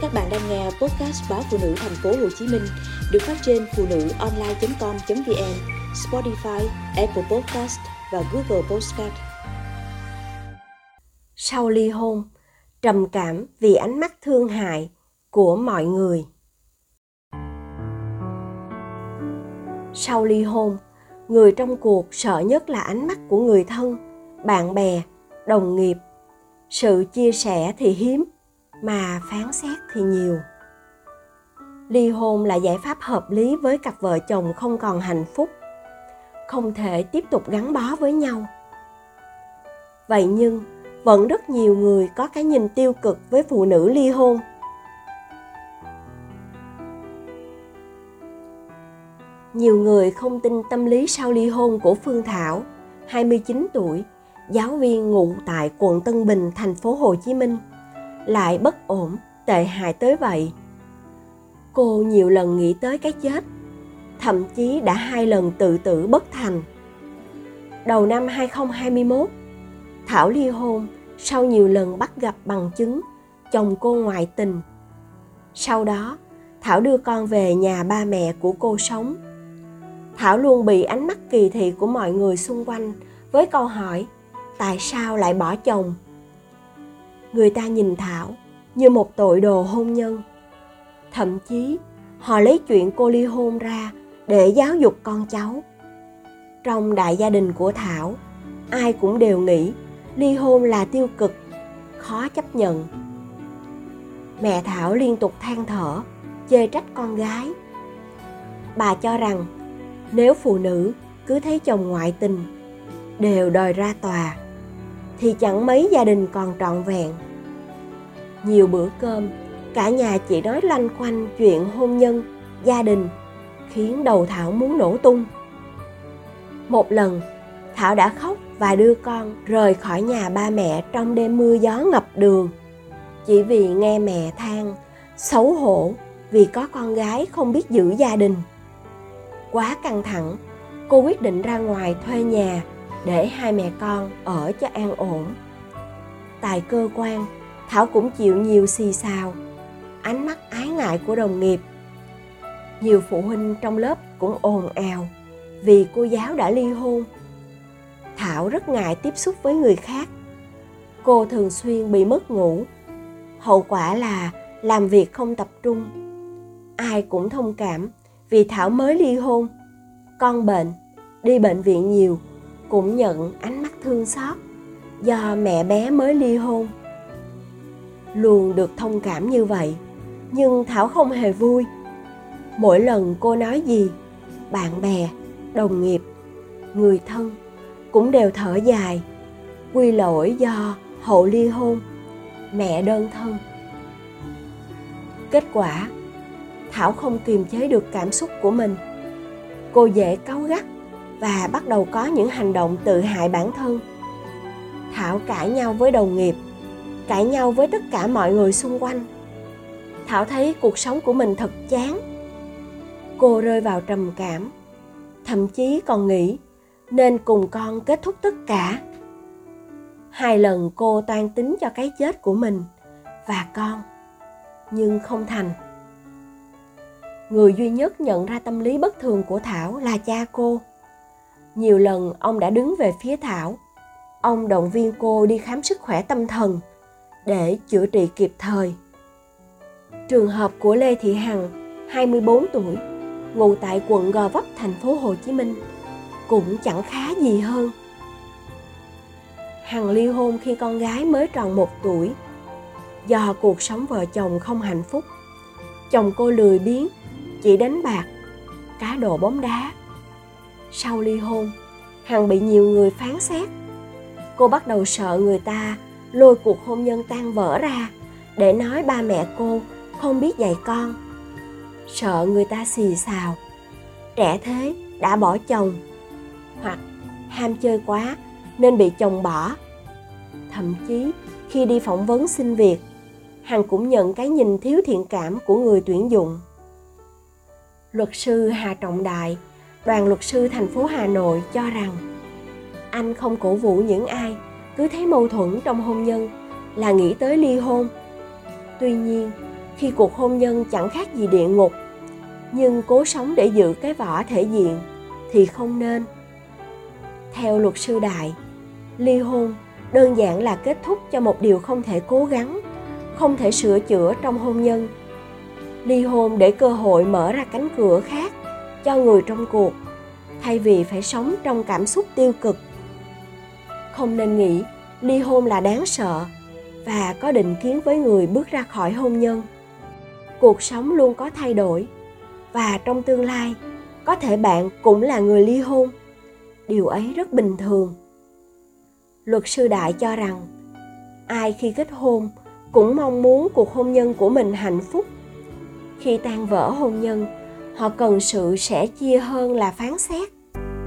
Các bạn đang nghe podcast báo phụ nữ thành phố Hồ Chí Minh được phát trên phụ nữ online.com.vn, Spotify, Apple Podcast và Google Podcast. Sau ly hôn, trầm cảm vì ánh mắt thương hại của mọi người. Sau ly hôn, người trong cuộc sợ nhất là ánh mắt của người thân, bạn bè, đồng nghiệp. Sự chia sẻ thì hiếm, mà phán xét thì nhiều. Ly hôn là giải pháp hợp lý với cặp vợ chồng không còn hạnh phúc không thể tiếp tục gắn bó với nhau. Vậy nhưng vẫn rất nhiều người có cái nhìn tiêu cực với phụ nữ ly hôn. Nhiều người không tin tâm lý sau ly hôn của Phương Thảo, 29 tuổi, giáo viên ngụ tại quận Tân Bình, thành phố Hồ Chí Minh lại bất ổn, tệ hại tới vậy. Cô nhiều lần nghĩ tới cái chết, thậm chí đã hai lần tự tử bất thành. Đầu năm 2021, Thảo ly hôn sau nhiều lần bắt gặp bằng chứng chồng cô ngoại tình. Sau đó, Thảo đưa con về nhà ba mẹ của cô sống. Thảo luôn bị ánh mắt kỳ thị của mọi người xung quanh với câu hỏi tại sao lại bỏ chồng người ta nhìn thảo như một tội đồ hôn nhân. Thậm chí, họ lấy chuyện cô ly hôn ra để giáo dục con cháu. Trong đại gia đình của thảo, ai cũng đều nghĩ ly hôn là tiêu cực, khó chấp nhận. Mẹ thảo liên tục than thở, chê trách con gái. Bà cho rằng, nếu phụ nữ cứ thấy chồng ngoại tình, đều đòi ra tòa thì chẳng mấy gia đình còn trọn vẹn. Nhiều bữa cơm, cả nhà chỉ nói lanh quanh chuyện hôn nhân, gia đình, khiến đầu thảo muốn nổ tung. Một lần, thảo đã khóc và đưa con rời khỏi nhà ba mẹ trong đêm mưa gió ngập đường. Chỉ vì nghe mẹ than, xấu hổ vì có con gái không biết giữ gia đình. Quá căng thẳng, cô quyết định ra ngoài thuê nhà để hai mẹ con ở cho an ổn. Tại cơ quan, thảo cũng chịu nhiều xì xào, ánh mắt ái ngại của đồng nghiệp. Nhiều phụ huynh trong lớp cũng ồn ào vì cô giáo đã ly hôn. Thảo rất ngại tiếp xúc với người khác. Cô thường xuyên bị mất ngủ. Hậu quả là làm việc không tập trung. Ai cũng thông cảm vì thảo mới ly hôn. Con bệnh, đi bệnh viện nhiều cũng nhận ánh mắt thương xót do mẹ bé mới ly hôn. Luôn được thông cảm như vậy, nhưng thảo không hề vui. Mỗi lần cô nói gì, bạn bè, đồng nghiệp, người thân cũng đều thở dài. Quy lỗi do hậu ly hôn, mẹ đơn thân. Kết quả, thảo không kiềm chế được cảm xúc của mình. Cô dễ cáu gắt và bắt đầu có những hành động tự hại bản thân. Thảo cãi nhau với đồng nghiệp, cãi nhau với tất cả mọi người xung quanh. Thảo thấy cuộc sống của mình thật chán. Cô rơi vào trầm cảm, thậm chí còn nghĩ nên cùng con kết thúc tất cả. Hai lần cô toan tính cho cái chết của mình và con, nhưng không thành. Người duy nhất nhận ra tâm lý bất thường của thảo là cha cô nhiều lần ông đã đứng về phía thảo ông động viên cô đi khám sức khỏe tâm thần để chữa trị kịp thời. Trường hợp của Lê Thị Hằng, 24 tuổi, ngụ tại quận Gò Vấp, thành phố Hồ Chí Minh, cũng chẳng khá gì hơn. Hằng ly hôn khi con gái mới tròn một tuổi. Do cuộc sống vợ chồng không hạnh phúc, chồng cô lười biếng, chỉ đánh bạc, cá độ bóng đá. Sau ly hôn, Hằng bị nhiều người phán xét. Cô bắt đầu sợ người ta lôi cuộc hôn nhân tan vỡ ra để nói ba mẹ cô không biết dạy con. Sợ người ta xì xào. Trẻ thế đã bỏ chồng. Hoặc ham chơi quá nên bị chồng bỏ. Thậm chí khi đi phỏng vấn xin việc hằng cũng nhận cái nhìn thiếu thiện cảm của người tuyển dụng. Luật sư hà trọng đại đoàn luật sư thành phố hà nội cho rằng, anh không cổ vũ những ai cứ thấy mâu thuẫn trong hôn nhân là nghĩ tới ly hôn. Tuy nhiên, khi cuộc hôn nhân chẳng khác gì địa ngục, nhưng cố sống để giữ cái vỏ thể diện thì không nên. Theo luật sư đại, ly hôn đơn giản là kết thúc cho một điều không thể cố gắng, không thể sửa chữa trong hôn nhân. Ly hôn để cơ hội mở ra cánh cửa khác cho người trong cuộc, thay vì phải sống trong cảm xúc tiêu cực. Không nên nghĩ ly hôn là đáng sợ và có định kiến với người bước ra khỏi hôn nhân. Cuộc sống luôn có thay đổi và trong tương lai, có thể bạn cũng là người ly hôn. Điều ấy rất bình thường. Luật sư đại cho rằng, ai khi kết hôn cũng mong muốn cuộc hôn nhân của mình hạnh phúc. Khi tan vỡ hôn nhân họ cần sự sẻ chia hơn là phán xét.